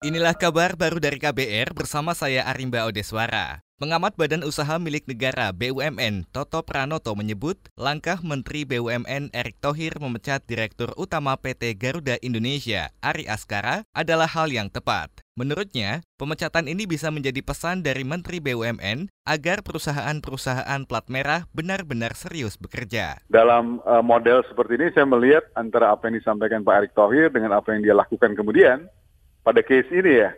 Inilah kabar baru dari KBR bersama saya Arimba Odeswara. Pengamat Badan Usaha Milik Negara BUMN Toto Pranoto menyebut langkah Menteri BUMN Erick Thohir memecat Direktur Utama PT Garuda Indonesia Ari Askara adalah hal yang tepat. Menurutnya, pemecatan ini bisa menjadi pesan dari Menteri BUMN agar perusahaan-perusahaan plat merah benar-benar serius bekerja. Dalam uh, model seperti ini saya melihat antara apa yang disampaikan Pak Erick Thohir dengan apa yang dia lakukan kemudian pada case ini ya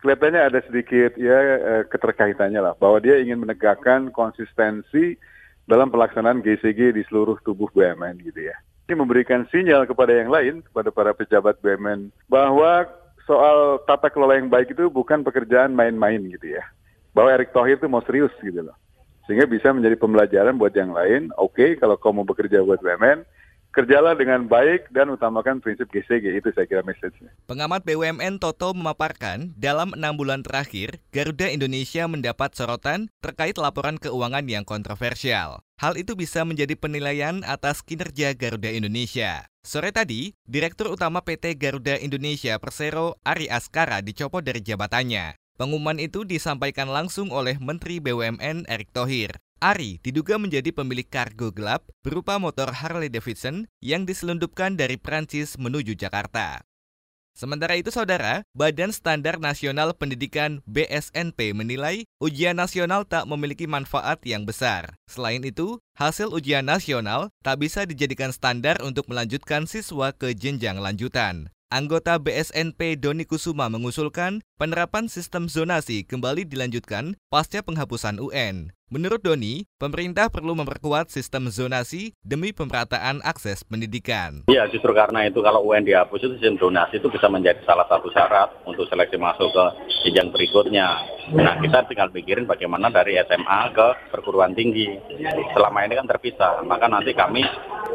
kelihatannya ada sedikit ya eh, keterkaitannya lah bahwa dia ingin menegakkan konsistensi dalam pelaksanaan GCG di seluruh tubuh BUMN gitu ya. Ini memberikan sinyal kepada yang lain, kepada para pejabat BUMN bahwa soal tata kelola yang baik itu bukan pekerjaan main-main gitu ya. Bahwa Erick Thohir itu mau serius gitu loh. Sehingga bisa menjadi pembelajaran buat yang lain. Oke, okay, kalau kau mau bekerja buat BUMN, kerjalah dengan baik dan utamakan prinsip GCG itu saya kira message-nya. Pengamat BUMN Toto memaparkan dalam enam bulan terakhir Garuda Indonesia mendapat sorotan terkait laporan keuangan yang kontroversial. Hal itu bisa menjadi penilaian atas kinerja Garuda Indonesia. Sore tadi, Direktur Utama PT Garuda Indonesia Persero Ari Askara dicopot dari jabatannya. Pengumuman itu disampaikan langsung oleh Menteri BUMN Erick Thohir. Ari diduga menjadi pemilik kargo gelap berupa motor Harley Davidson yang diselundupkan dari Prancis menuju Jakarta. Sementara itu, saudara, Badan Standar Nasional Pendidikan BSNP menilai ujian nasional tak memiliki manfaat yang besar. Selain itu, hasil ujian nasional tak bisa dijadikan standar untuk melanjutkan siswa ke jenjang lanjutan. Anggota BSNP Doni Kusuma mengusulkan penerapan sistem zonasi kembali dilanjutkan pasca penghapusan UN. Menurut Doni, pemerintah perlu memperkuat sistem zonasi demi pemerataan akses pendidikan. Ya, justru karena itu kalau UN dihapus itu sistem zonasi itu bisa menjadi salah satu syarat untuk seleksi masuk ke jenjang berikutnya. Nah, kita tinggal pikirin bagaimana dari SMA ke perguruan tinggi. Selama ini kan terpisah, maka nanti kami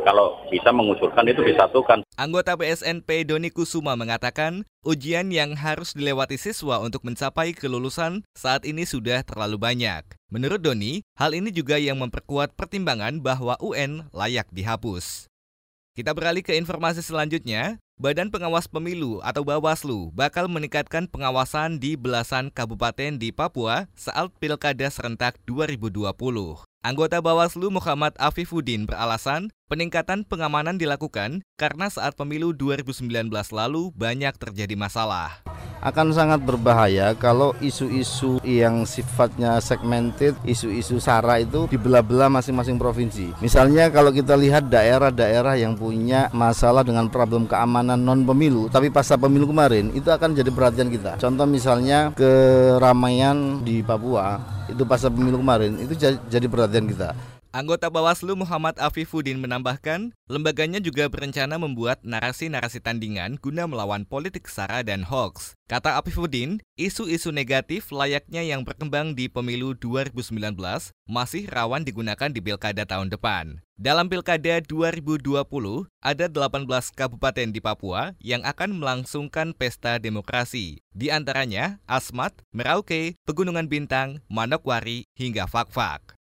kalau bisa mengusulkan itu disatukan. Anggota BSNP Doni Kusuma mengatakan, ujian yang harus dilewati siswa untuk mencapai kelulusan saat ini sudah terlalu banyak. Menurut Doni, hal ini juga yang memperkuat pertimbangan bahwa UN layak dihapus. Kita beralih ke informasi selanjutnya. Badan Pengawas Pemilu atau Bawaslu bakal meningkatkan pengawasan di belasan kabupaten di Papua saat Pilkada serentak 2020. Anggota Bawaslu Muhammad Afifuddin beralasan peningkatan pengamanan dilakukan karena saat pemilu 2019 lalu banyak terjadi masalah akan sangat berbahaya kalau isu-isu yang sifatnya segmented, isu-isu SARA itu dibelah-belah masing-masing provinsi. Misalnya kalau kita lihat daerah-daerah yang punya masalah dengan problem keamanan non pemilu, tapi pasca pemilu kemarin itu akan jadi perhatian kita. Contoh misalnya keramaian di Papua itu pasca pemilu kemarin itu jadi perhatian kita. Anggota Bawaslu Muhammad Afifuddin menambahkan, lembaganya juga berencana membuat narasi-narasi tandingan guna melawan politik sara dan hoax. Kata Afifuddin, isu-isu negatif layaknya yang berkembang di pemilu 2019 masih rawan digunakan di pilkada tahun depan. Dalam pilkada 2020, ada 18 kabupaten di Papua yang akan melangsungkan pesta demokrasi. Di antaranya Asmat, Merauke, Pegunungan Bintang, Manokwari, hingga Fakfak.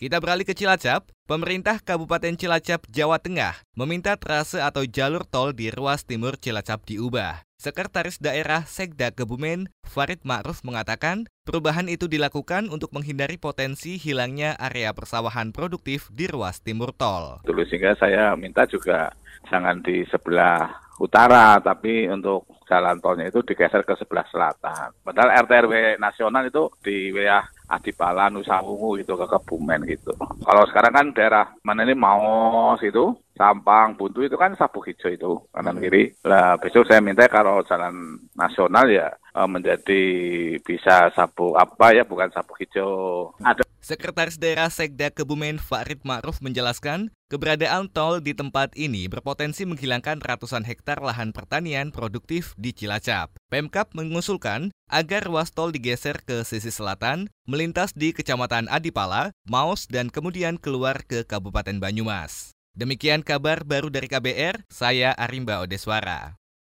Kita beralih ke Cilacap. Pemerintah Kabupaten Cilacap, Jawa Tengah meminta trase atau jalur tol di ruas timur Cilacap diubah. Sekretaris Daerah Sekda Kebumen, Farid Ma'ruf mengatakan, perubahan itu dilakukan untuk menghindari potensi hilangnya area persawahan produktif di ruas timur tol. Dulu sehingga saya minta juga jangan di sebelah utara, tapi untuk jalan tolnya itu digeser ke sebelah selatan. Padahal RT RW nasional itu di wilayah Adipala, Nusa Wungu gitu ke Kebumen gitu. Kalau sekarang kan daerah mana ini mau situ, Sampang, Buntu itu kan sabuk hijau itu kanan hmm. kiri. Lah besok saya minta kalau jalan nasional ya eh, menjadi bisa sabuk apa ya bukan sabuk hijau. Ada Sekretaris Daerah Sekda Kebumen Farid Ma'ruf menjelaskan, keberadaan tol di tempat ini berpotensi menghilangkan ratusan hektar lahan pertanian produktif di Cilacap. Pemkap mengusulkan agar ruas tol digeser ke sisi selatan, melintas di Kecamatan Adipala, Maus, dan kemudian keluar ke Kabupaten Banyumas. Demikian kabar baru dari KBR, saya Arimba Odeswara.